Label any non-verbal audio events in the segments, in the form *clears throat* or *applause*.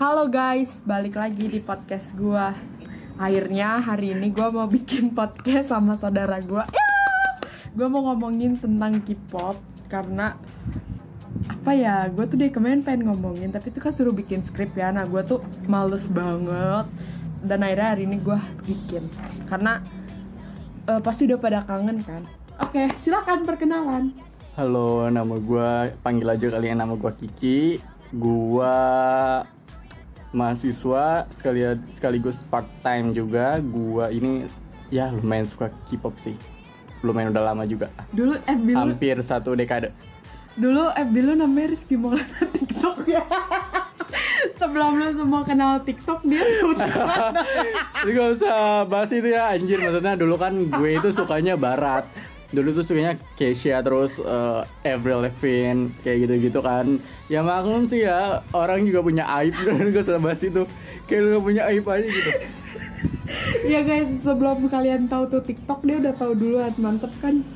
Halo guys, balik lagi di podcast gua. Akhirnya hari ini gua mau bikin *laughs* podcast sama saudara gua. Ya, gua mau ngomongin tentang K-pop karena apa ya, gue tuh dari kemarin pengen ngomongin tapi itu kan suruh bikin skrip ya. Nah, gue tuh males banget dan akhirnya hari ini gua bikin karena eh, pasti udah pada kangen kan. Oke, silakan perkenalan. Halo, nama gua panggil aja kalian nama gua Kiki. Gua mahasiswa sekalian sekaligus part time juga. Gua ini ya lumayan suka K-pop sih. Lumayan udah lama juga. Dulu FB lu, Hampir satu dekade. dulu FB lu namanya Rizky Maulana TikTok ya. *laughs* Sebelum lu semua kenal TikTok dia udah *laughs* gak usah bahas itu ya anjir maksudnya dulu kan gue itu sukanya barat dulu tuh sukanya Keisha terus eh, Avril Lavigne kayak gitu-gitu kan ya maklum sih ya orang juga punya aib *laughs* dan gak usah bahas itu kayak lu punya aib aja gitu Ya guys, sebelum kalian tahu tuh TikTok dia udah tahu duluan, mantep kan?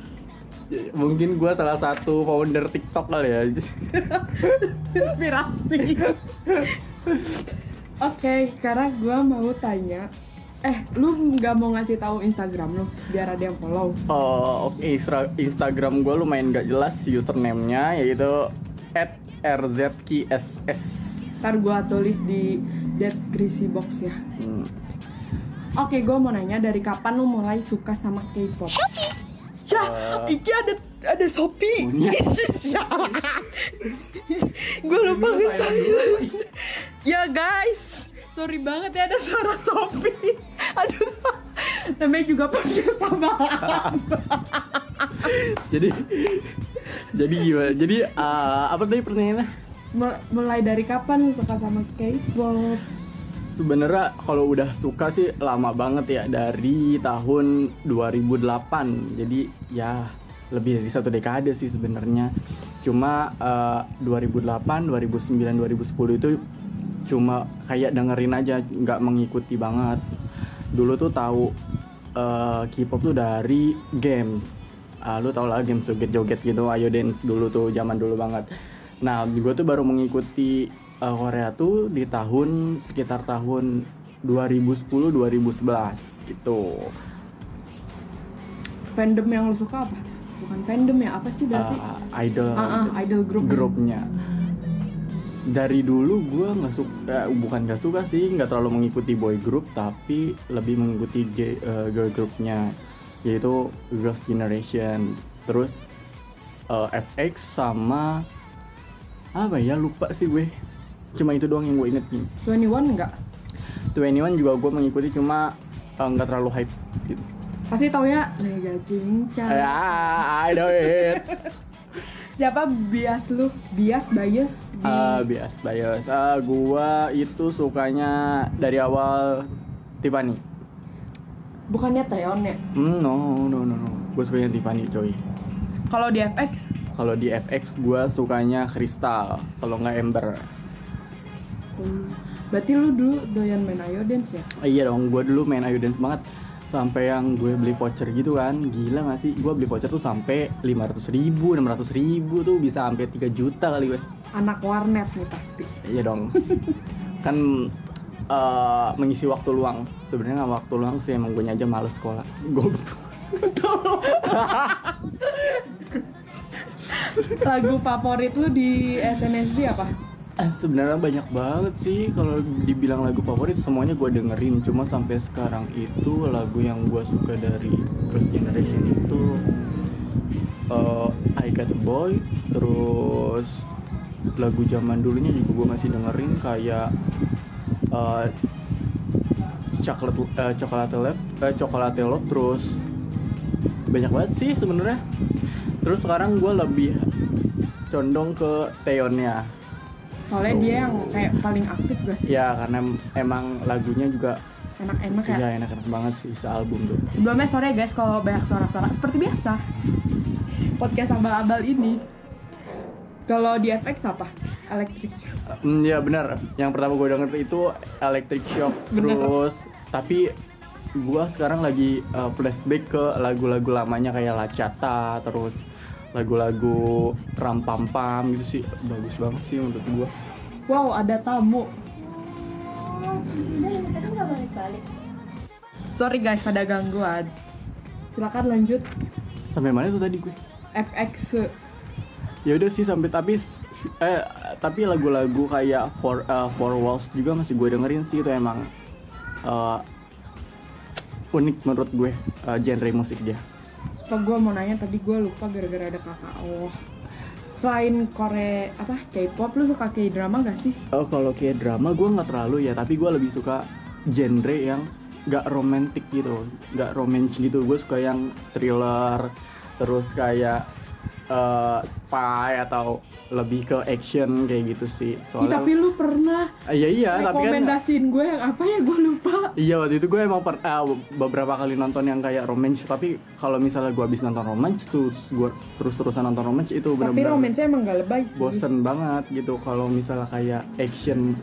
mungkin gue salah satu founder TikTok kali ya *laughs* Inspirasi. *laughs* Oke, karena gua mau tanya, eh lu nggak mau ngasih tahu Instagram lu biar ada yang follow? Oh, oke Instra- Instagram gue lumayan gak jelas username-nya yaitu @rzkss. Ntar gua tulis di deskripsi box ya. Hmm. Oke, gua mau nanya dari kapan lu mulai suka sama K-pop? Ya, iki ada ada Shopee. Punya. *laughs* gue lupa nge Ya guys, sorry banget ya ada suara Shopee. *laughs* Aduh, namanya juga podcast sama. *laughs* jadi jadi gimana? Jadi eh, apa tadi pertanyaannya? Mul- Mulai dari kapan suka sama K-pop? Sebenarnya kalau udah suka sih lama banget ya dari tahun 2008. Jadi ya lebih dari satu dekade sih sebenarnya. Cuma eh, 2008, 2009, 2010 itu cuma kayak dengerin aja, nggak mengikuti banget. Dulu tuh tahu eh, K-pop tuh dari games. Ah, lu tau lah games joget-joget gitu, ayo dance dulu tuh zaman dulu banget. Nah, gue tuh baru mengikuti uh, Korea tuh di tahun sekitar tahun 2010-2011 gitu. Fandom yang lu suka apa? Bukan fandom ya, apa sih berarti? Uh, idol Ah, ah, idol group. grupnya. Dari dulu gue nggak suka, bukan nggak suka sih, nggak terlalu mengikuti boy group, tapi lebih mengikuti ge- uh, girl groupnya, yaitu Girls Generation. Terus uh, FX sama apa ya lupa sih gue. Cuma itu doang yang gue inget nih. 21 enggak? 21 juga gue mengikuti cuma uh, nggak terlalu hype gitu. Pasti tau ya, Lega Cincang. Ya, I know it. *laughs* Siapa bias lu? Bias, bias? Di... Ah, bias, bias. Ah, gua itu sukanya dari awal Tiffany. Bukannya Taeyeon ya? Hmm, no, no, no, no. Gue sukanya Tiffany, coy. Kalau di FX, Kalau di FX gua sukanya Crystal, kalau nggak Ember. Hmm. Berarti lu dulu doyan main Ayo Dance ya? Ah, iya dong, gua dulu main Ayo Dance banget. Sampai yang gue beli voucher gitu kan, gila gak sih? Gue beli voucher tuh sampai 500 ribu, 600 ribu tuh bisa sampai 3 juta kali gue. Anak warnet nih pasti. Iya dong. *laughs* kan eh, mengisi waktu luang. Sebenarnya nggak waktu luang sih emang gue aja males sekolah. Gue Lagu favorit lu di SNSD apa? Eh, sebenarnya banyak banget sih kalau dibilang lagu favorit semuanya gue dengerin. Cuma sampai sekarang itu lagu yang gue suka dari Girls Generation itu eh, I Got a Boy. Terus lagu zaman dulunya juga gue masih dengerin kayak eh, Chocolate eh, Chocolate Love, eh, Chocolate Love terus banyak banget sih sebenarnya. Terus sekarang gue lebih condong ke Taeyeonnya. Soalnya dia yang kayak paling aktif gak sih? Ya karena em- emang lagunya juga Enak-enak ya? ya enak-enak banget sih sealbum tuh. Sebelumnya sorry ya guys kalau banyak suara-suara seperti biasa. Podcast abal-abal ini. Kalau di FX apa? Electric Shock. Hmm, ya benar. Yang pertama gue denger itu Electric Shock terus tapi gua sekarang lagi uh, flashback ke lagu-lagu lamanya kayak Lacata terus lagu-lagu Ram Pam Pam gitu sih bagus banget sih menurut gua. Wow, ada tamu. Sorry guys, ada gangguan. Silakan lanjut. sampai mana tuh tadi gue FX ya udah sih sampai tapi eh tapi lagu-lagu kayak for eh, for walls juga masih gue dengerin sih itu emang eh, unik menurut gue eh, genre musik dia Sumpah gue mau nanya tadi gue lupa gara-gara ada KKO. Selain Korea apa K-pop lu suka K-drama gak sih? oh kalau kayak drama gue nggak terlalu ya tapi gue lebih suka genre yang gak romantis gitu gak romance gitu gue suka yang thriller terus kayak eh, spy atau lebih ke action kayak gitu sih Ih, soalnya tapi lu pernah Ah, iya iya tapi kan rekomendasiin gue yang apa ya gue lupa. Iya waktu itu gue emang per- eh, beberapa kali nonton yang kayak romance tapi kalau misalnya gue habis nonton romance terus gue terus-terusan nonton romance itu Tapi benar-benar romansnya emang gak lebay sih. bosen banget gitu kalau misalnya kayak action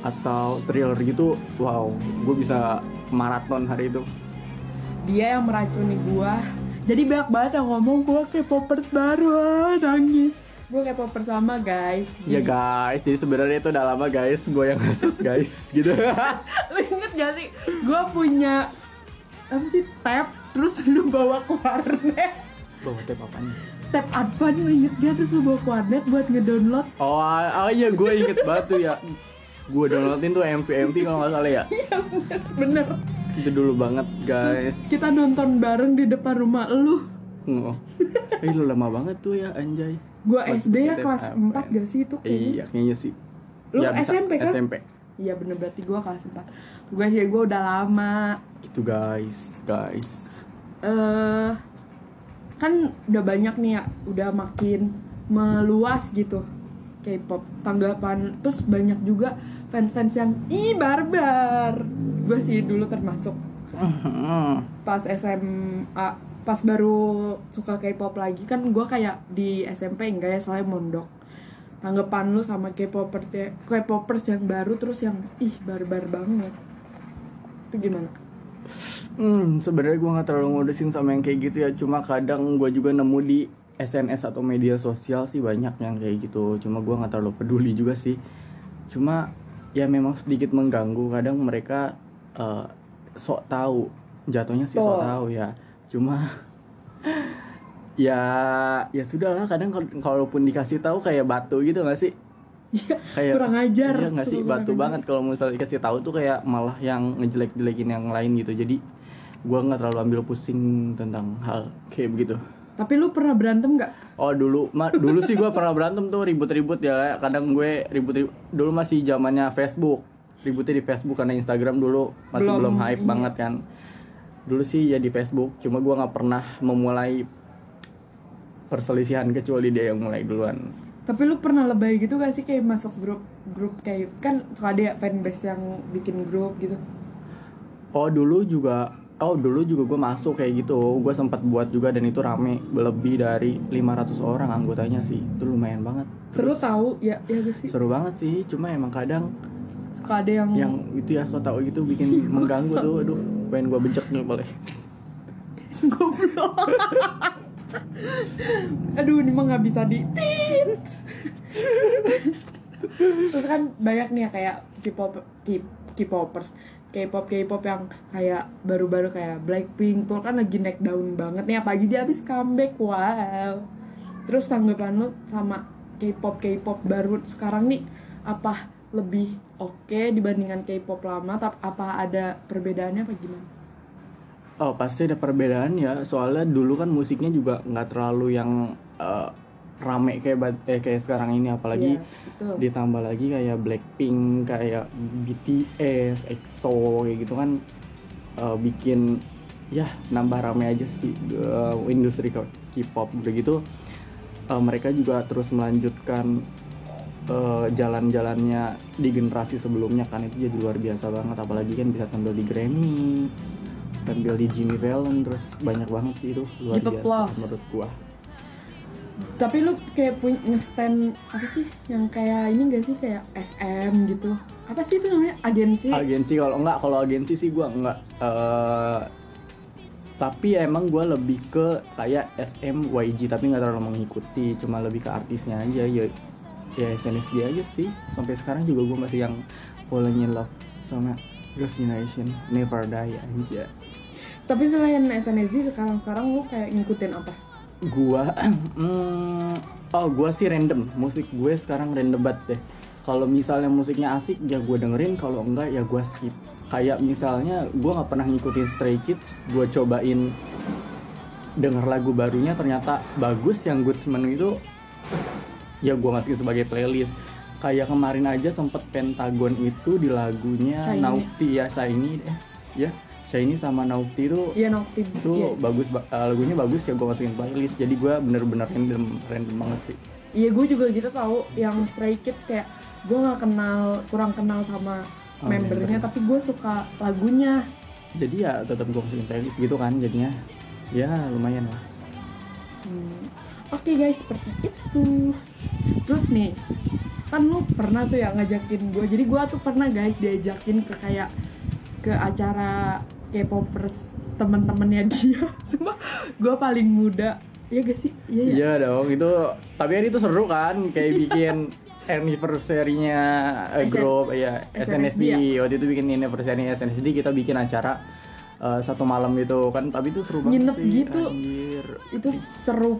atau thriller gitu wow gue bisa maraton hari itu Dia yang meracuni gue. Jadi banyak banget yang ngomong gue kayak popers baru, ah, nangis. Gue kayak popers sama guys. ya guys. Jadi sebenarnya itu udah lama guys. Gue yang ngasut guys. *laughs* Gitu. *laughs* Lu inget gak sih? Gue punya apa sih tab terus lu bawa ke warnet. Bawa tape apaan tab advan lu inget gak? Terus lu bawa ke warnet buat ngedownload. Oh, oh iya gue inget banget tuh ya. Gue downloadin tuh MP MP kalau nggak salah ya. *laughs* Bener itu dulu banget guys kita nonton bareng di depan rumah lu Oh. Eh lu lama banget tuh ya anjay. gue Masih SD ya kelas tab 4 gak sih itu kayaknya Iya, kayaknya sih. Lu bisa- SMP kan? SMP. iya bener berarti gue kelas 4 gue sih gue udah lama Gitu guys, guys. eh kan udah banyak nih ya udah makin meluas gitu K-pop tanggapan terus banyak juga fans-fans yang ih barbar. Gue sih dulu termasuk. *laughs* Pas SMA pas baru suka K-pop lagi kan gue kayak di SMP enggak ya soalnya mondok. Tanggapan lu sama K-popers K-popers yang baru terus yang ih barbar banget. Itu gimana? Hmm, sebenarnya gue nggak terlalu ngurusin sama yang kayak gitu ya. Cuma kadang gue juga nemu di SNS atau media sosial sih banyak yang kayak gitu. Cuma gue nggak terlalu peduli juga sih. Cuma ya memang sedikit mengganggu. Kadang mereka eh, sok tahu, jatuhnya sih sok tahu ya. Cuma *laughs* ya ya sudah lah. Kadang kal- kalaupun dikasih tahu kayak batu gitu gak sih? Iya, kayak kurang ajar. iya nggak sih batu ajar. banget kalau misalnya dikasih tahu tuh kayak malah yang ngejelek-jelekin yang lain gitu jadi gua nggak terlalu ambil pusing tentang hal kayak begitu Tapi lu pernah berantem nggak? oh dulu. Ma, dulu sih gua pernah berantem tuh ribut-ribut ya. Kadang gue ribut, dulu masih zamannya Facebook. Ributnya di Facebook karena Instagram dulu masih Belum. belum, hype ini. banget kan. Dulu sih ya di Facebook. Cuma gua nggak pernah memulai perselisihan kecuali dia yang mulai duluan. Tapi lu pernah lebay gitu gak sih? Kayak masuk grup grup kayak kan suka ada ya fanbase yang bikin grup gitu. Oh dulu juga Oh dulu juga gue masuk kayak gitu. Gue sempat buat juga dan itu rame Lebih dari 500 orang anggotanya sih. Itu lumayan banget. Seru Terus tahu ya ya gak sih? Seru banget sih Cuma emang kadang Suka ada yang, Yang itu ya so tau gitu bikin *laughs* mengganggu tuh. Aduh pengen gue becek nih boleh. *laughs* Goblok. Aduh, ini mah nggak bisa di. Terus kan banyak nih ya kayak K-pop K-popers K-pop K-pop yang kayak baru-baru kayak Blackpink tuh kan lagi naik daun banget nih apalagi dia habis comeback wow. Terus tanggapan lu sama K-pop K-pop baru sekarang nih apa lebih oke dibandingkan K-pop lama? Tapi apa ada perbedaannya apa gimana? Oh pasti ada perbedaan ya Soalnya dulu kan musiknya juga nggak terlalu yang eh, Rame kayak eh, kayak sekarang ini Apalagi Iya, betul. ditambah lagi kayak Blackpink kayak BTS, EXO kayak gitu kan eh, bikin ya nambah rame aja sih eh, industri K-pop begitu eh, mereka juga terus melanjutkan eh, jalan-jalannya di generasi sebelumnya kan itu jadi luar biasa banget apalagi kan bisa tampil di Grammy tampil di Jimmy Fallon terus banyak banget sih itu luar biasa plus. menurut gua Tapi lu kayak punya nge-stand apa sih yang kayak ini gak sih kayak SM gitu? Apa sih itu namanya? Agensi? agensi kalau enggak kalau agensi sih gua enggak Eh, tapi emang gua lebih ke kayak SMYG tapi nggak terlalu mengikuti cuma lebih ke artisnya aja ya ya SNSD aja sih sampai sekarang juga gua masih yang falling in love sama Girls' Generation Never Die aja Tapi selain SNSD sekarang-sekarang lu kayak ngikutin apa? Gua *clears throat* hmm, oh gua sih random. Musik gue sekarang random banget deh. Kalau misalnya musiknya asik ya gue dengerin. Kalau enggak ya gua skip. Kayak misalnya gua nggak pernah ngikutin Stray Kids. Gue cobain denger lagu barunya ternyata bagus. Yang Goodsman itu ya gua masukin sebagai playlist. Kayak kemarin aja sempet Pentagon itu di lagunya. Naughty ya Shiny eh, ya Shiny sama Naughty itu Iya Noctib. itu Iya. bagus ba- uh, lagunya bagus ya gue masukin playlist jadi gue bener-bener random random banget sih Iya gue juga gitu tahu yang Stray Kids kayak gue nggak kenal kurang kenal sama Oh, membernya membernya. tapi gue suka lagunya. jadi ya tetap gue masukin playlist gitu kan jadinya ya lumayan lah Hmm. Oke guys seperti itu. Terus nih kan lu pernah tuh ya ngajakin gue jadi gue tuh pernah guys diajakin ke kayak ke acara K-popers temen-temennya dia *laughs* Sumpah gue paling muda Iya gak sih? Iya ya? iya dong itu tapi kan itu seru kan kayak *laughs* bikin anniversary-nya uh, grup ya SNSD waktu itu bikin anniversary SNSD kita bikin acara uh, satu malam gitu kan tapi itu seru banget Nginep sih gitu. anjir. Itu seru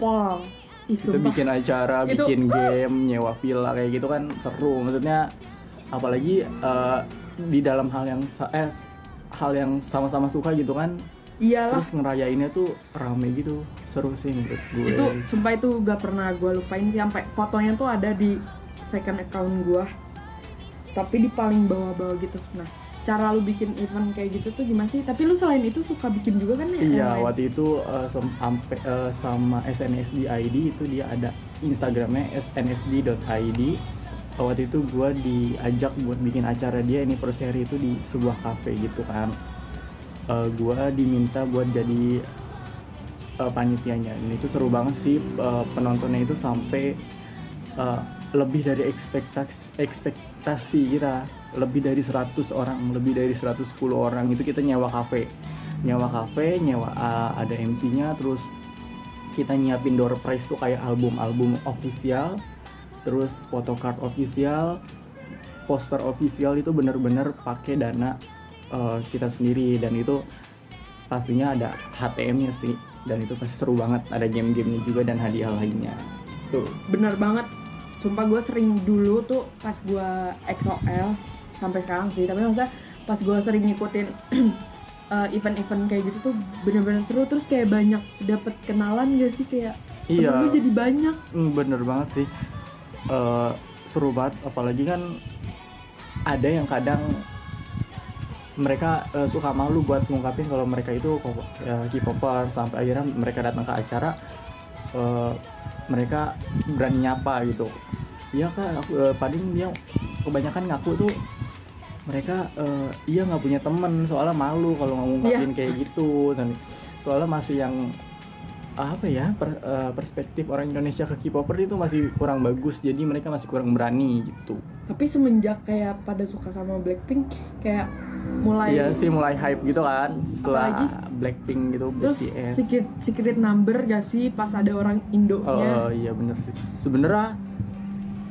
pol Ih itu bikin acara, Itu- bikin *laughs* game, nyewa villa kayak gitu kan seru. Maksudnya apalagi eh, di dalam hal yang eh, hal yang sama-sama suka gitu kan. Iyalah Terus ngerayainnya tuh rame gitu. Seru sih menurut gue. itu sumpah itu gak pernah gue lupain sih sampai fotonya tuh ada di second account gue tapi di paling bawah-bawah gitu nah cara lu bikin event kayak gitu tuh gimana sih tapi lu selain itu suka bikin juga kan ya Iya, lain? waktu itu eh, sem- ampe- eh, sama SNSD ID itu dia ada Instagramnya snsd.id. Waktu itu gue diajak buat bikin acara dia anniversary itu di sebuah cafe gitu kan. Eh, gue diminta buat jadi eh, panitianya. Dan itu seru banget sih eh, penontonnya itu sampai eh, lebih dari ekspektasi ekspektasi kita lebih dari 100 orang lebih dari 110 orang itu kita nyewa kafe nyewa kafe nyewa uh, ada MC-nya terus kita nyiapin door prize tuh kayak album-album official terus photocard official poster official itu bener-bener pakai dana uh, kita sendiri. Dan itu pastinya ada HTM-nya sih. Dan itu pasti seru banget. Ada game-gamenya juga dan hadiah lainnya. Tuh. Bener banget. Sumpah gue sering dulu tuh pas gue XOL sampai sekarang sih. Tapi maksudnya pas gue sering ngikutin *clears throat* eh, event-event kayak gitu tuh bener-bener seru. Terus kayak banyak dapet kenalan gak sih? Kayak Iya. jadi banyak. Hmm, bener banget sih Eh, seru banget. Apalagi kan ada yang kadang mereka eh, suka malu buat ngungkapin kalau mereka itu ko- ya, K-popper sampai akhirnya mereka datang ke acara eh, mereka berani nyapa gitu. Iya kak aku, eh, paling dia kebanyakan ngaku tuh mereka eh, iya nggak punya temen soalnya malu kalau ngungkapin kayak gitu. Dan soalnya masih yang apa ya per- eh, perspektif orang Indonesia ke K-popper itu masih kurang bagus jadi mereka masih kurang berani gitu tapi semenjak kayak pada suka sama Blackpink kayak mulai Iya sih mulai hype gitu kan setelah Apalagi? Blackpink gitu terus BTS secret secret number gak sih pas ada orang Indonya Oh iya bener sih. Sebenarnya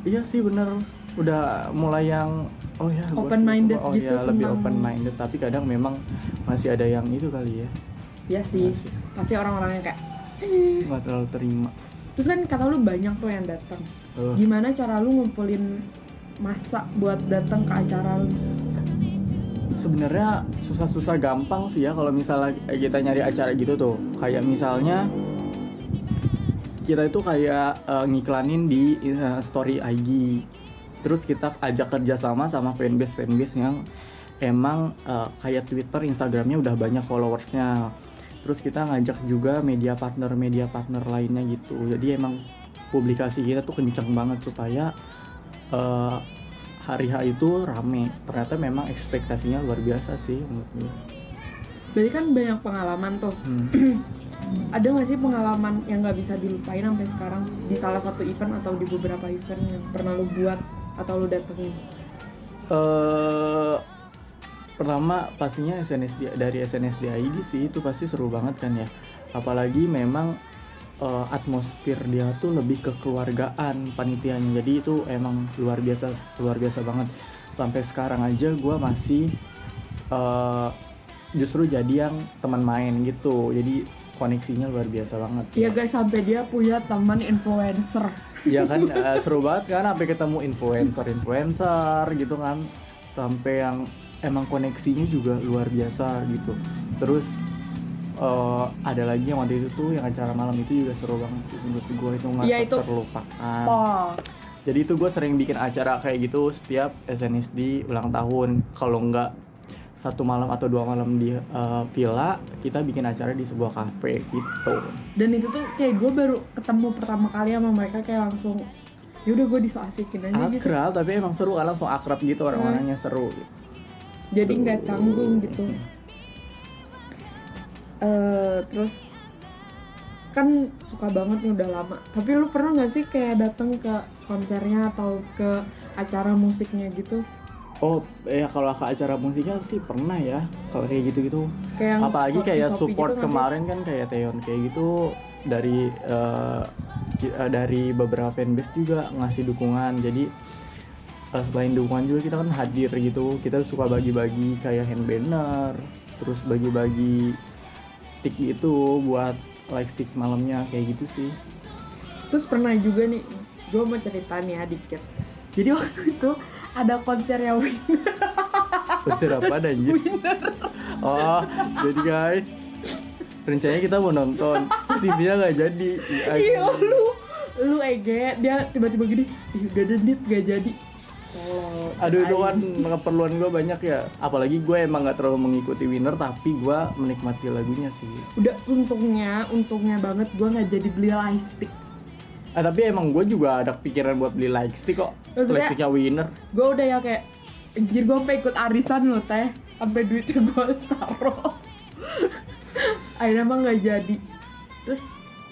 iya sih bener. Udah mulai yang oh ya gua Open-minded suka. oh, gitu ya, lebih open minded tapi kadang memang masih ada yang itu kali ya ya sih Masih. pasti orang-orang yang kayak. Nggak terlalu terima. terus kan kata lu banyak tuh yang datang Eh, gimana cara lu ngumpulin masa buat datang ke acara lu Sebenarnya susah-susah gampang sih ya kalau misalnya kita nyari acara gitu tuh. Kayak misalnya kita itu kayak eh, ngiklanin di eh, story IG. Terus kita ajak kerjasama sama fanbase fanbase yang emang eh, kayak Twitter, Instagramnya udah banyak followersnya. Terus kita ngajak juga media partner media partner lainnya gitu. Jadi emang publikasi kita tuh kenceng banget supaya eh, hari H itu rame. Ternyata memang ekspektasinya luar biasa sih menurut gue. berarti kan banyak pengalaman tuh Hmm. ada gak sih pengalaman yang nggak bisa dilupain sampai sekarang di salah satu event atau di beberapa event yang pernah lu buat atau lu datengin eh pertama pastinya SNSD dari SNSD ID sih itu pasti seru banget kan ya. Apalagi memang eh, atmosfer dia tuh lebih kekeluargaan panitianya. Jadi itu emang luar biasa luar biasa banget. Sampai sekarang aja gue masih eh, justru jadi yang teman main gitu. Jadi koneksinya luar biasa banget Iya guys sampai dia punya teman influencer. ya kan? *laughs* Eh, seru banget kan sampai ketemu influencer influencer gitu kan. Sampai yang emang koneksinya juga luar biasa gitu. Terus eh, ada lagi yang waktu itu tuh yang acara malam itu juga seru banget menurut gue itu nggak Iya, itu. terlupakan. Oh, jadi itu gue sering bikin acara kayak gitu setiap SNSD ulang tahun. Kalau nggak satu malam atau dua malam di eh, villa kita bikin acara di sebuah cafe gitu. Dan itu tuh kayak gue baru ketemu pertama kali sama mereka kayak langsung ya udah gue disasikin aja gitu. akrab tapi emang seru kan langsung akrab gitu orang-orangnya seru Jadi nggak tanggung gitu. eh terus kan suka banget nih udah lama. Tapi lu pernah nggak sih kayak datang ke konsernya atau ke acara musiknya gitu? oh ya kalau ke acara musiknya sih pernah ya kalau kayak gitu-gitu Kayak apalagi Shopee- kayak Shopee support gitu kemarin kan kayak Teon kayak gitu dari eh, dari beberapa fanbase juga ngasih dukungan jadi eh, selain dukungan juga kita kan hadir gitu kita suka bagi-bagi kayak hand banner terus bagi-bagi stick gitu buat like stick malamnya kayak gitu sih Terus pernah juga nih, gue mau cerita nih ya dikit. Jadi waktu itu ada konser yang Konser apa anjir? *laughs* Oh, jadi guys Rencananya kita mau nonton Terus intinya gak jadi Iya lu, lu Ege, dia tiba-tiba gini, gak ada gak jadi. Aduh itu kan keperluan gue banyak ya Apalagi gue emang gak terlalu mengikuti winner Tapi gue menikmati lagunya sih udah untungnya, untungnya banget gue nggak jadi beli lightstick. ah, Tapi emang gue juga ada pikiran buat beli light stick kok Maksudnya- Light sticknya winner Gue udah ya kayak, anjir gue sampai ikut arisan lo teh, sampai duitnya gue taruh. *laughs* Akhirnya emang nggak jadi. Terus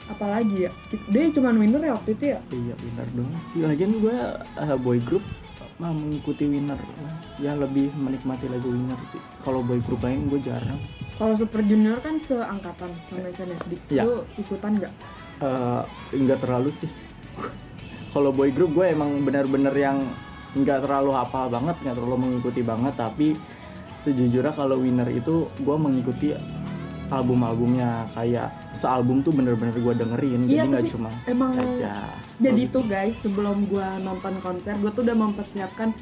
apalagi ya? Dia cuman winner ya waktu itu ya. Iya winner dong sih Lagian gue uh, boy group mengikuti winner Ya lebih menikmati lagu winner sih Kalau boy group lain gue jarang Kalau Super Junior kan seangkatan sama SNSD. Iya. Lu ikutan nggak? Eh, nggak terlalu sih *laughs* kalau boy group gue emang bener-bener yang nggak terlalu hafal banget nggak terlalu mengikuti banget tapi sejujurnya kalau winner itu gue mengikuti album-albumnya kayak sealbum tuh bener-bener gue dengerin Iya, jadi nggak cuma emang aja Jadi itu guys, sebelum gua nonton konser, gua tuh udah mempersiapkan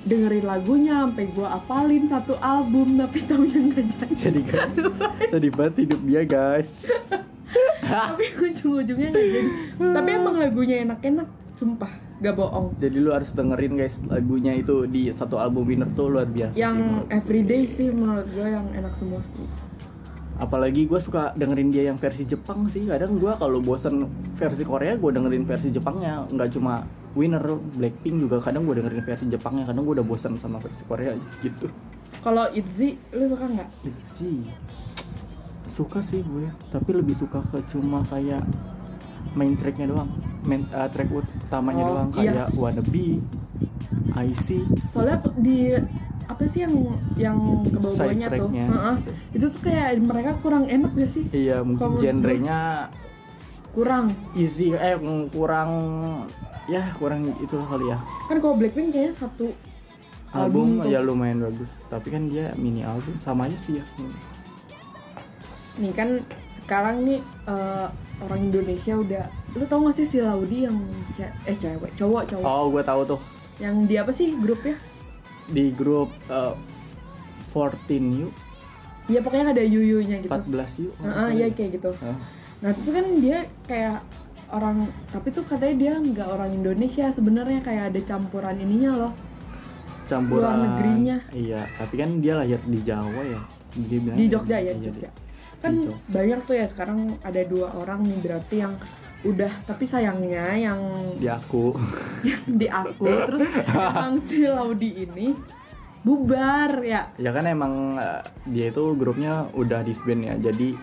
dengerin lagunya sampai gua apalin satu album tapi taunya nggak jadi. jadi kan sedih banget hidup dia guys tapi ujung-ujungnya nggak jadi. tapi emang lagunya enak-enak, sumpah, gak bohong. jadi lu harus dengerin guys lagunya itu di satu album winner tuh luar biasa sih Yang gue. everyday sih menurut gua yang enak semua. Apalagi gue suka dengerin dia yang versi Jepang sih. Kadang gue kalau bosen versi Korea gue dengerin versi Jepangnya. Nggak cuma Winner Blackpink juga kadang gue dengerin versi Jepangnya. Kadang gue udah bosen sama versi Korea gitu. Kalau Itzy, lu suka nggak? sih suka sih gue. Tapi lebih suka ke cuma kayak main tracknya doang. Main uh, track utamanya Oh, doang. iya. kayak Wannabe IC Soalnya di apa sih yang yang ke Side tuh? Heeh. Itu tuh kayak mereka kurang enak gak sih? iya mungkin genrenya Kurang. easy eh kurang ya kurang itu kali ya kan kalau Blackpink kayaknya satu album, tuh. ya lumayan bagus tapi kan dia mini album sama aja sih ya nih kan sekarang nih eh, orang Indonesia udah lu tau gak sih si Laudi yang ce- eh cewek cowok cowok oh gue tahu tuh yang di apa sih grupnya di grup uh, 14 U. Iya pokoknya ada yuyunya gitu. 14 U Heeh, iya kayak gitu. Hah? nah terus kan dia kayak orang tapi tuh katanya dia nggak orang Indonesia sebenarnya kayak ada campuran ininya loh. Campuran luar negerinya. iya tapi kan dia lahir di Jawa ya? Dia di Jogja ya Jogja kan Jogja. banyak tuh ya sekarang ada dua orang nih berarti yang udah tapi sayangnya yang di aku. *laughs* Di aku terus emang si Laudi ini bubar ya. Ya kan emang uh, dia itu grupnya udah disband ya jadi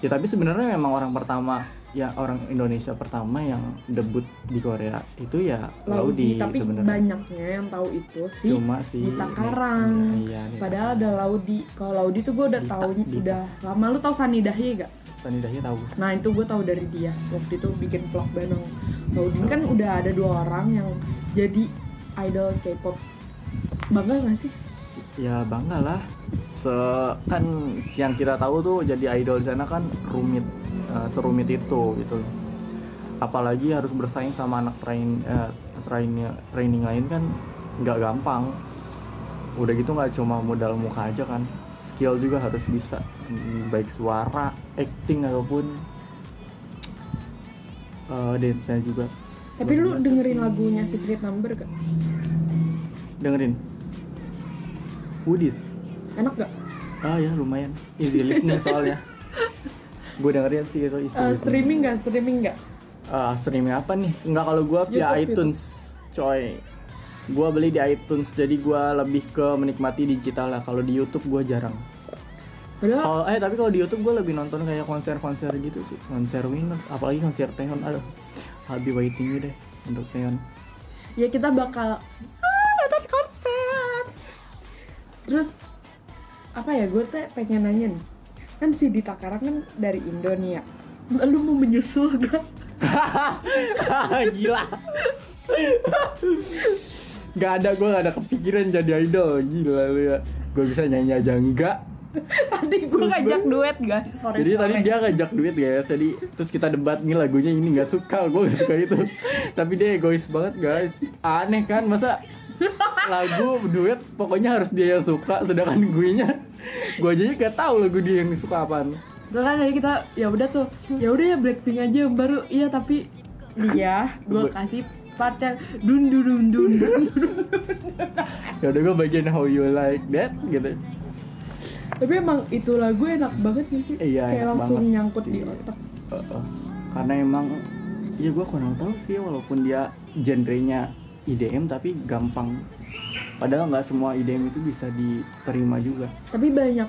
ya tapi sebenarnya memang orang pertama ya orang Indonesia pertama yang debut di Korea itu ya Laudi, Laudi tapi sebenarnya. banyaknya yang tahu itu sih cuma sih Dita Karang. Iya, Dita padahal ada Laudi. Kalau Laudi tuh gue udah tahu udah lama. Lu tau Sani Dahye gak Sani Dahya tahu. Nah itu gue tahu dari dia. Waktu itu bikin vlog bareng Laudi kan udah ada dua orang yang jadi idol K-pop. Bangga gak sih? Ya bangga lah. Se kan yang kita tahu tuh jadi idol di sana kan rumit eh, serumit itu gitu. Apalagi harus bersaing sama anak train eh, train training lain kan nggak gampang. Udah gitu nggak cuma modal muka aja kan skill juga harus bisa. Hmm, baik suara acting ataupun eh dance juga. Tapi lu dengerin lagunya Secret Number gak? Dengerin. Woodies. Enak gak? Ah ya lumayan. Easy *laughs* listening soalnya. Gue dengerin sih itu easy listening. streaming gak? Streaming gak? Ah, streaming apa nih? Nggak kalau gue via YouTube, iTunes coy. Gue beli di iTunes jadi gue lebih ke menikmati digital lah kalau di YouTube gue jarang padahal kalau eh tapi kalau di YouTube gue lebih nonton kayak konser-konser gitu sih. Konser Winner apalagi konser Taeyeon aduh be waiting deh untuk Taeyeon ya kita bakal ah, nonton konser terus apa ya gue teh pengen nanya nih. Kan si Dita Karang kan dari Indo nih ya. Lu mau menyusul gak? *laughs* gila. Gak ada, gue gak ada kepikiran jadi idol. Gila lu ya. Gue bisa nyanyi aja enggak *laughs* tadi gue ngajak duet guys. Sore Jadi tadi dia ngajak duit guys. Jadi terus kita debat nih lagunya ini gak suka Gue gak suka itu. *laughs* Tapi dia egois banget guys. Aneh kan masa lagu duet pokoknya harus dia yang suka sedangkan gue nya gue aja gak tahu lagu dia yang suka apaan. Terus kan tadi kita ya udah tuh. Ya udah ya Blackpink aja yang baru. Iya tapi dia gue Gue- kasih part yang dun dun dun dun dun. *laughs* ya udah gue bagian how you like that gitu tapi emang itu lagu enak banget gak sih? Iya, kayak langsung banget. nyangkut di otak. Uh-uh. karena emang ya gue kurang tahu sih walaupun dia genrenya IDM tapi gampang. Padahal nggak semua IDM itu bisa diterima juga. Tapi banyak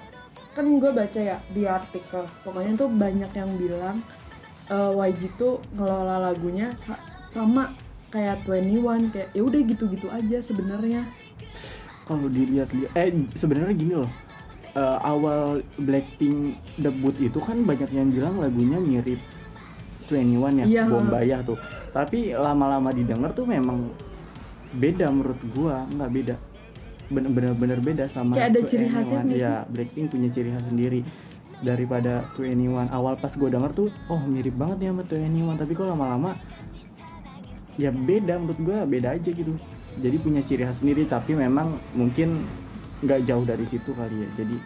kan gue baca ya di artikel. Pokoknya tuh banyak yang bilang eh, YG tuh ngelola lagunya sa- sama kayak 21 kayak ya udah gitu-gitu aja sebenarnya. Kalau dilihat-lihat eh sebenarnya gini loh Eh, awal Blackpink debut itu kan banyak yang bilang lagunya mirip 21 ya Iya. Bombayah tuh. Tapi lama-lama didengar tuh memang beda menurut gua nggak beda. Bener-bener bener beda sama Kayak ada ciri 2NE1. khasnya ya Blackpink punya ciri khas sendiri daripada 21 awal pas gue denger tuh oh mirip banget ya sama 21 tapi kok lama-lama ya beda menurut gua beda aja gitu. Jadi punya ciri khas sendiri tapi memang mungkin nggak jauh dari situ kali ya. Jadi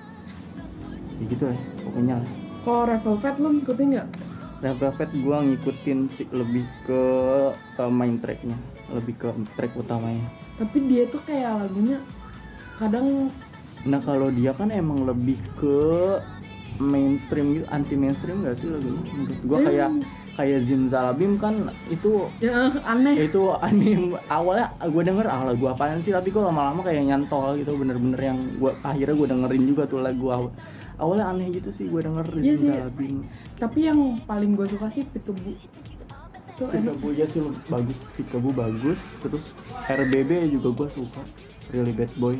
ya gitu lah pokoknya lah. Kalau Red Velvet lo ngikutin nggak? Red Velvet gua ngikutin sih lebih ke, ke main tracknya. Lebih ke track utamanya. Tapi dia tuh kayak lagunya kadang nah kalau dia kan emang lebih ke mainstream gitu anti mainstream gak sih lagunya? Menurut gua kayak kayak Zimzalabim kan itu ya aneh. Itu anime awalnya gue denger ah lagu apaan sih? Tapi kok lama-lama kayak nyantol gitu bener-bener yang gua akhirnya gue dengerin juga tuh lagu awal awalnya aneh gitu sih gue denger sih. Zimzalabim tapi yang paling gue suka sih Pitubu itu aja sih bagus. Pikabu bagus. Terus RBB juga gue suka. Really Bad Boy.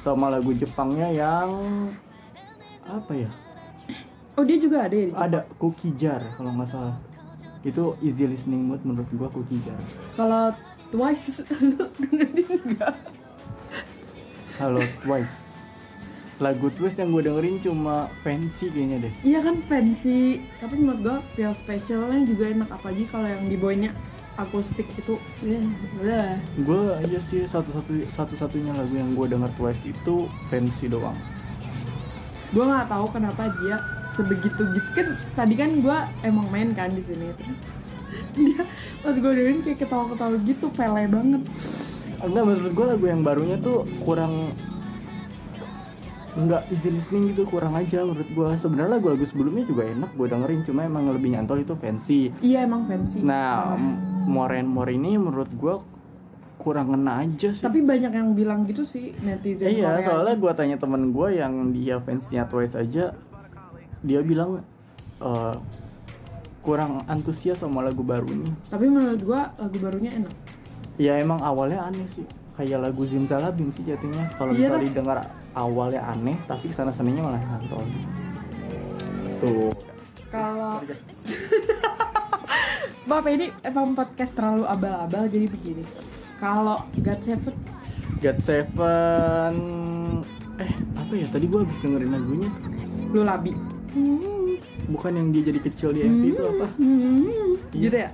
Sama lagu Jepangnya yang apa ya? Oh dia juga ada ya ada Cookie Jar kalau nggak salah itu easy listening mood menurut gue Cookie Jar kalau Twice *laughs* lu dengerin nggak Halo Twice. Lagu Twice yang gue dengerin cuma fancy kayaknya deh. Iya kan fancy. Tapi menurut gue feel specialnya juga enak. Apalagi kalau yang di boynya akustik itu. Udah gue aja sih satu-satu satu-satunya lagu yang gue denger Twice itu fancy doang. Gue nggak tahu kenapa dia sebegitu gitu. Kan tadi kan gue emang main kan di sini. Terus *laughs* dia pas gue dengerin kayak ketawa-ketawa gitu pele banget. Enggak menurut gue lagu yang barunya tuh kurang enggak easy listening gitu kurang aja menurut gue sebenarnya lagu-lagu sebelumnya juga enak gue dengerin cuma emang lebih nyantol itu fancy. Iya emang fancy. Nah more and more ini menurut gue kurang kena aja sih. Tapi banyak yang bilang gitu sih netizen iya Korea. soalnya gue tanya temen gue yang dia fansnya Twice aja dia bilang eh, kurang antusias sama lagu barunya. Tapi menurut gue lagu barunya enak. Ya emang awalnya aneh sih. Kayak lagu Zimzalabim sih jatuhnya. Kalau Iya bisa lah. didengar awalnya aneh tapi ke sana sananya malah nyantol tuh. Kalau *laughs* Bapak ini emang podcast terlalu abal-abal jadi begini. Kalau God Seven? God Seven eh apa ya? Tadi gue habis dengerin lagunya. Lu labi. Bukan yang dia jadi kecil di MV itu apa? Iya. Gitu ya?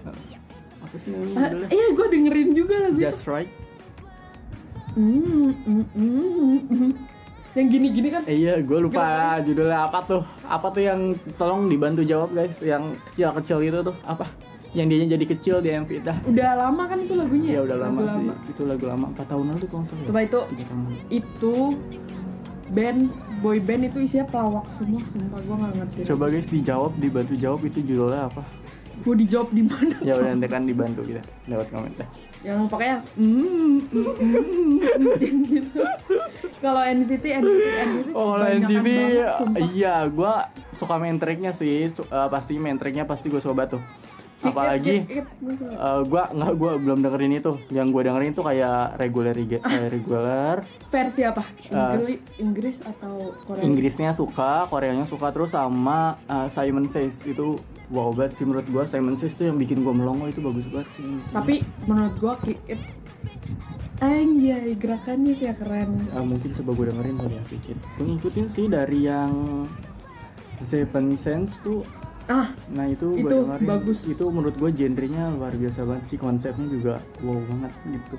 apa sih? Namanya Ah, iya gue dengerin juga lagu. Just Right. Hmm, hmm, hmm, hmm. Yang gini-gini kan? Eh, iya gue lupa judulnya apa tuh. Apa tuh yang tolong dibantu jawab guys. Yang kecil-kecil itu tuh apa? Yang dia jadi kecil di MV dah. Udah lama kan itu lagunya ya? Udah lama Lagu sih. itu lagu lama. 4 tahun lalu kalau salah ya? Coba itu. Itu band boy band itu isinya pelawak semua sumpah gue nggak ngerti. Coba guys dijawab dibantu jawab itu judulnya apa? Mau dijawab di mana? Ya udah nanti kan dibantu kita lewat komentar yang pokoknya mm, mm, mm, yang gitu. Kalau NCT NCT NCT Oh, kalau NCT banget, iya, gua suka main tracknya sih. Eh, pasti main tracknya pasti gue coba tuh. Apalagi suka. eh, gua nggak gua belum dengerin itu. Yang gua dengerin tuh kayak regular kayak regular. versi apa Inggris, Inggris atau Korea Inggrisnya suka, Koreanya suka terus sama eh, Simon Says itu wow banget sih menurut gua Simon Says tuh yang bikin gua melongo itu bagus banget sih. tapi menurut gue Kick It Anjay, gerakannya sih ya keren Ah, mungkin coba gue dengerin kali ya. Gue ngikutin sih dari yang Seven Sense tuh Ah, Nah itu, Itu gua dengerin. bagus. Itu menurut gue genrenya luar biasa banget sih konsepnya juga wow banget gitu.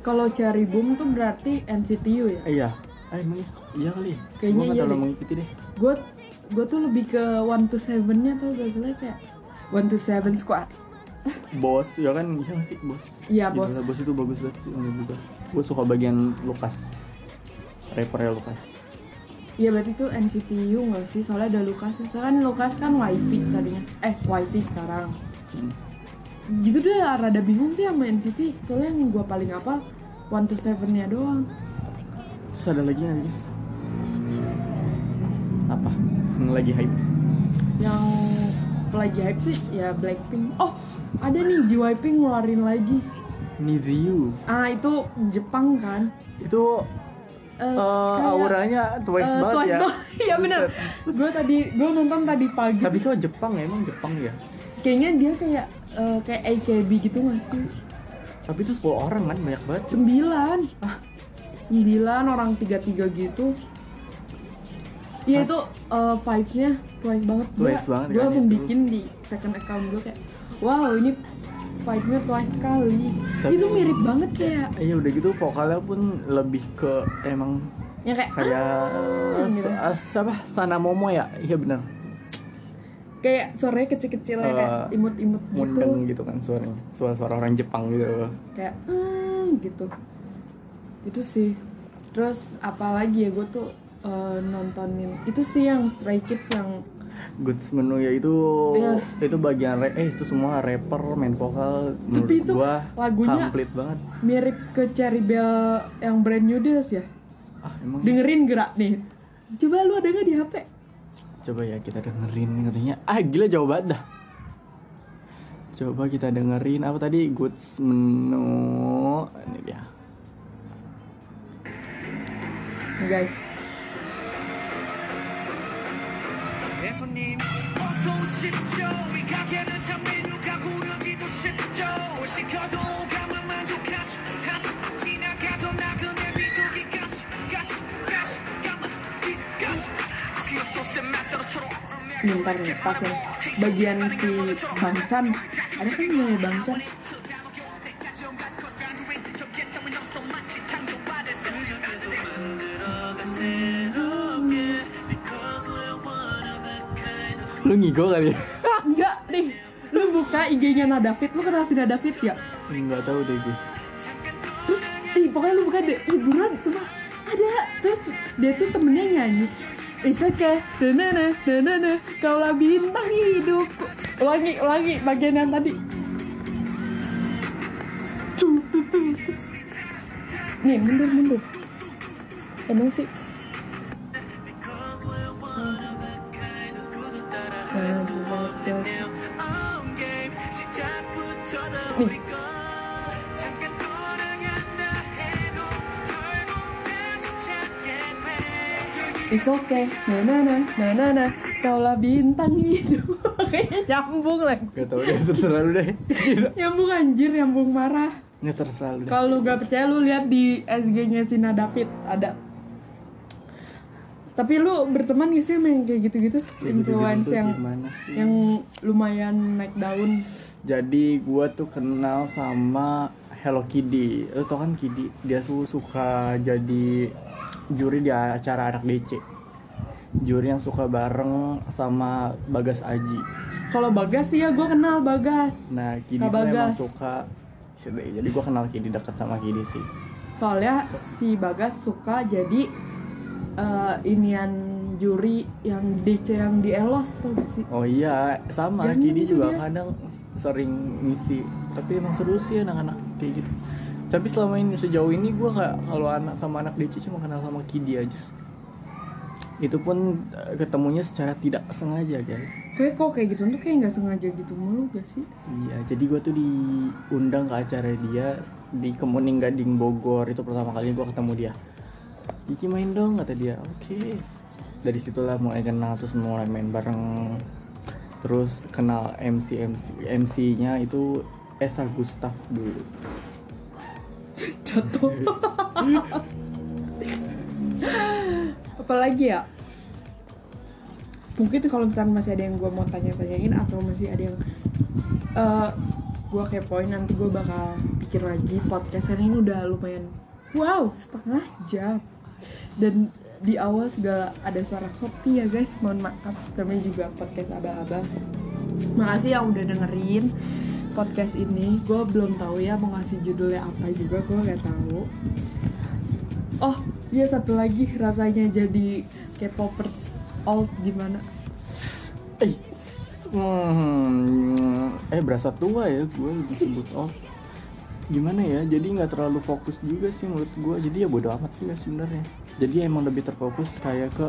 kalau Cherry Boom tuh berarti NCTU ya iya, eh, emang iya, kali. Kayaknya Gua iya terlalu mengikuti deh. gue gue tuh lebih ke one to seven nya tuh gak salah kayak one to seven squad Bos, ya kan iya sih bos. Iya, Bos. Gila, bos itu bagus banget sih menurut gue. Gue suka bagian Lukas, rappernya Lukas. Iya berarti tuh NCTU gak sih? Soalnya ada Lukas Soalnya kan Lukas kan wifi tadinya Eh wifi sekarang Hmm. Gitu deh rada bingung sih sama NCT Soalnya yang gue paling apa One to seven nya doang Terus ada lagi nggak guys? Apa? Yang lagi hype? Yang lagi hype sih ya Blackpink Oh ada nih JYP ngeluarin lagi Niziu. Ah itu Jepang kan Itu Kayak, auranya twice eh, banget Twice ya. *laughs* Iya bener Gue tadi Gue nonton tadi pagi Tapi kok Jepang ya? Emang Jepang ya? Kayaknya dia kayak eh, Kayak AKB gitu sih? Tapi itu 10 orang kan banyak banget. Sembilan ah, Sembilan orang tiga-tiga gitu Iya itu eh, vibe-nya twice banget Twice banget Gue kan langsung itu. bikin di second account gue kayak Wow ini vibe-nya twice sekali. Tapi- Itu mirip banget kayak Iya udah gitu vokalnya pun lebih ke emang Ya kayak kayak gitu. s- s- apa? Sana Momo ya? Iya benar Kayak suaranya kecil-kecil ya kayak Eh, imut-imut gitu. mundeng gitu kan suaranya suara-suara orang Jepang gitu. Kayak ah gitu. Itu sih. Terus apalagi ya? Gue tuh eh, nontonin itu sih yang Stray Kids yang Goods menu ya itu Iya. itu bagian rap eh itu semua rapper main vokal Tapi itu gua lagunya- komplit banget. mirip ke Cherry Bell yang brand new Days ya? Ah emang dengerin gerak nih. Coba lu ada nggak di HP coba ya kita dengerin katanya. Ah gila jauh banget dah. Coba kita dengerin apa tadi? Goods menu. Ini dia. Guys 손님 어서 오십시오 이 가게는 참 메뉴가 고르기도 쉽죠 시켜도 가만 만족하지 하지 지나가도 나그네 비둘기까지 까지 까지 가만 비까지 귀여 소스의 맛대로처럼 nih ntar nih pas yang bagian si Bangchan ada kan namanya Bangchan Lu ngigo kali ya? *laughs* Enggak nih lu buka IG-nya Nadafit lu kenal si Nadafit ya nggak tahu deh gue. Terus ih pokoknya lu buka deh. Hiburan cuma ada. Terus dia tuh temennya nyanyi. It's okay, na na kaulah bintang hidupku. Ulangi, ulangi bagian yang tadi. Nih, mundur, mundur. Emang sih. It's okay, na na na na na na kaulah bintang hidup. *laughs* Kayaknya nyambung lagi. Gak tau deh terserah lu deh *laughs* Nyambung anjir, nyambung marah. nggak terserah lu dah. Kalau lu gak percaya lu lihat di SG-nya Sina David ada. Tapi lu berteman gak sih sama yang kayak gitu-gitu? Kayak Influence gitu-gitu yang gimana yang lumayan naik daun. Jadi gua tuh kenal sama Hello Kitty. Lu tau kan Kitty? Dia tuh suka jadi juri di acara anak DC. Juri yang suka bareng sama Bagas Aji. Kalau Bagas sih ya gue kenal Bagas. Nah, Kak tuh emang Bagas. suka jadi gua kenal Kitty deket sama Kitty sih. Soalnya si Bagas suka jadi eh, inian juri yang DC yang di Elos tau gak sih? Oh iya, sama Kitty tuh juga dia. kadang sering ngisi. Tapi emang seru sih anak-anak kayak gitu. Tapi selama ini sejauh ini gua kayak kalau anak sama anak DC cuma kenal sama Kitty aja. Itu pun eh, ketemunya secara tidak sengaja guys. Kayak kok kayak gitu tuh kayak nggak sengaja gitu mulu gak sih? Iya, jadi gua tuh diundang ke acara dia di Kemuning Gading Bogor itu pertama kali gua ketemu dia. Kiki main dong kata dia. Oke. Dari situlah mulai kenal terus mulai main bareng. Terus kenal MC MC MC-nya itu Esa Gustaf dulu. Jatuh. Apalagi ya? Mungkin kalau misalnya masih ada yang gue mau tanya-tanyain atau masih ada yang eh gue kepoin nanti gue bakal bikin lagi. Podcast ini udah lumayan wow setengah jam. Dan di awal segala ada suara Shopee ya guys. Mohon maaf kami juga podcast abang-abang makasih yang udah dengerin podcast ini gue belum tahu ya mau ngasih judulnya apa juga gue nggak tahu. Oh iya satu lagi rasanya jadi K-popers old gimana? Eh, hmm, eh berasa tua ya gue disebut oh gimana ya jadi nggak terlalu fokus juga sih menurut gue jadi ya bodo amat sih sebenarnya. Jadi emang lebih terfokus kayak ke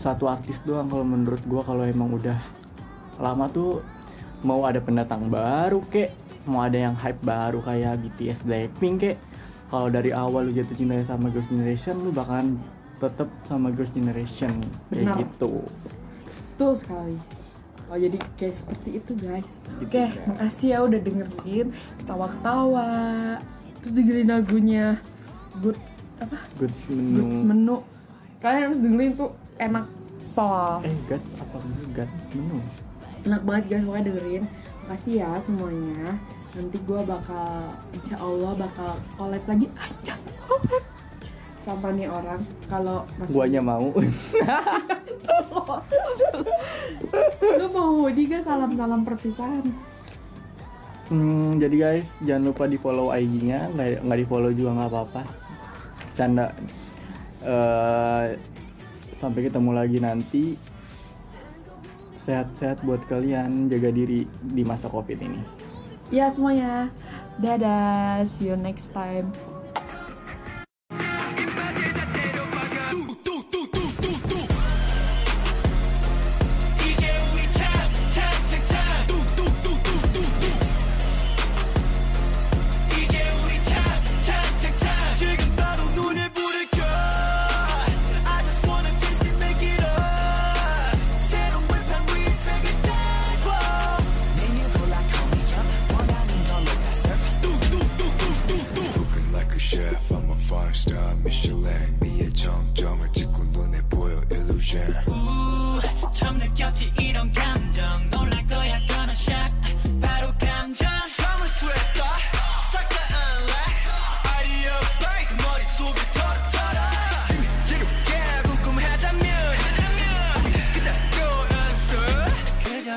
satu artis doang kalau menurut gue kalau emang udah lama tuh mau ada pendatang baru kek mau ada yang hype baru kayak BTS Blackpink kek kalau dari awal lu jatuh cinta sama Girls' Generation lu bakalan tetep sama Girls' Generation kayak Benar. gitu Betul sekali. Oh jadi kayak seperti itu guys. Gitu, Oke, guys. makasih ya udah dengerin ketawa-ketawa. Terus dengerin lagunya Good apa? Goods menu. Goods menu. Kalian harus dengerin tuh enak pol. Eh, Guts apa? Guts menu. Enak banget guys, pokoknya dengerin. Makasih ya semuanya. Nanti gua bakal insya Allah bakal collab lagi aja collab sama nih orang kalau masih Guanya mau. *laughs* lu mau juga salam-salam perpisahan hmm, jadi guys, jangan lupa di follow IG-nya, nggak nggak di follow juga nggak apa-apa. Canda. Eh, sampai ketemu lagi nanti. Sehat-sehat buat kalian, jaga diri di masa covid ini. Ya semuanya, dadah, see you next time.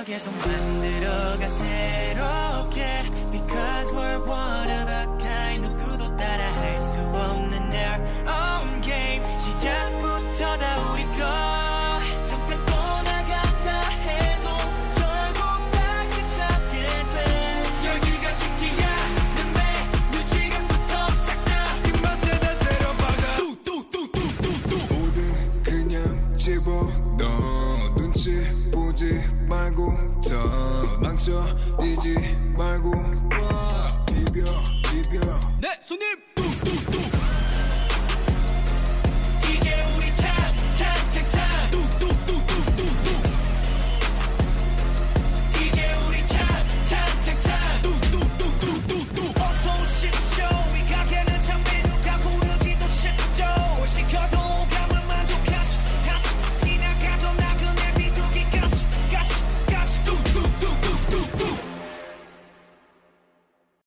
계속 만들어가 새롭게 Because we're one of a kind de